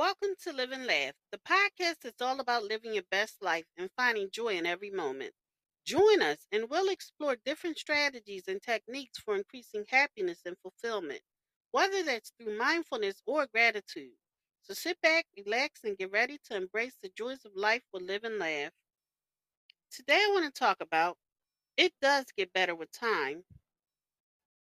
Welcome to Live and Laugh, the podcast that's all about living your best life and finding joy in every moment. Join us and we'll explore different strategies and techniques for increasing happiness and fulfillment, whether that's through mindfulness or gratitude. So sit back, relax, and get ready to embrace the joys of life with Live and Laugh. Today I want to talk about it does get better with time.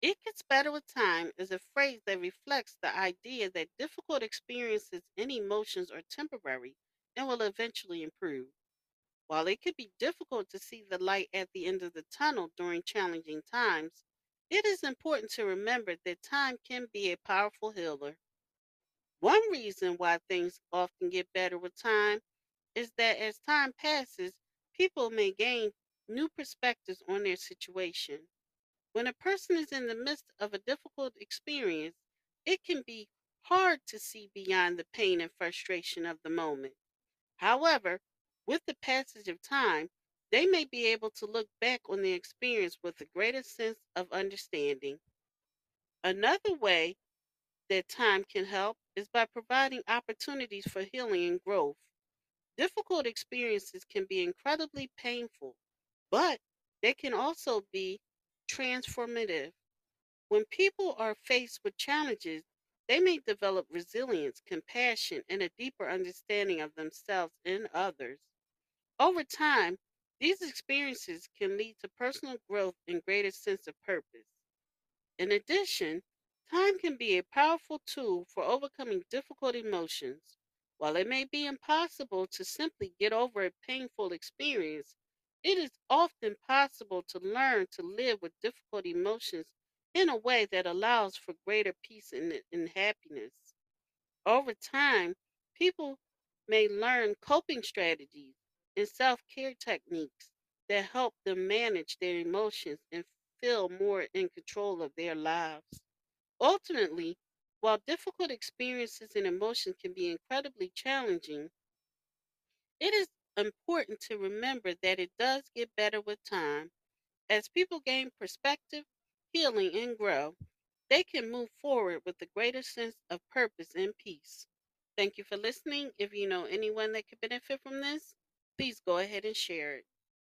It gets better with time is a phrase that reflects the idea that difficult experiences and emotions are temporary and will eventually improve. While it could be difficult to see the light at the end of the tunnel during challenging times, it is important to remember that time can be a powerful healer. One reason why things often get better with time is that as time passes, people may gain new perspectives on their situation. When a person is in the midst of a difficult experience, it can be hard to see beyond the pain and frustration of the moment. However, with the passage of time, they may be able to look back on the experience with a greater sense of understanding. Another way that time can help is by providing opportunities for healing and growth. Difficult experiences can be incredibly painful, but they can also be transformative. When people are faced with challenges, they may develop resilience, compassion, and a deeper understanding of themselves and others. Over time, these experiences can lead to personal growth and greater sense of purpose. In addition, time can be a powerful tool for overcoming difficult emotions. While it may be impossible to simply get over a painful experience, it is often possible to learn to live with difficult emotions in a way that allows for greater peace and, and happiness. Over time, people may learn coping strategies and self care techniques that help them manage their emotions and feel more in control of their lives. Ultimately, while difficult experiences and emotions can be incredibly challenging, it is important to remember that it does get better with time. As people gain perspective, healing, and grow, they can move forward with a greater sense of purpose and peace. Thank you for listening. If you know anyone that could benefit from this, please go ahead and share it.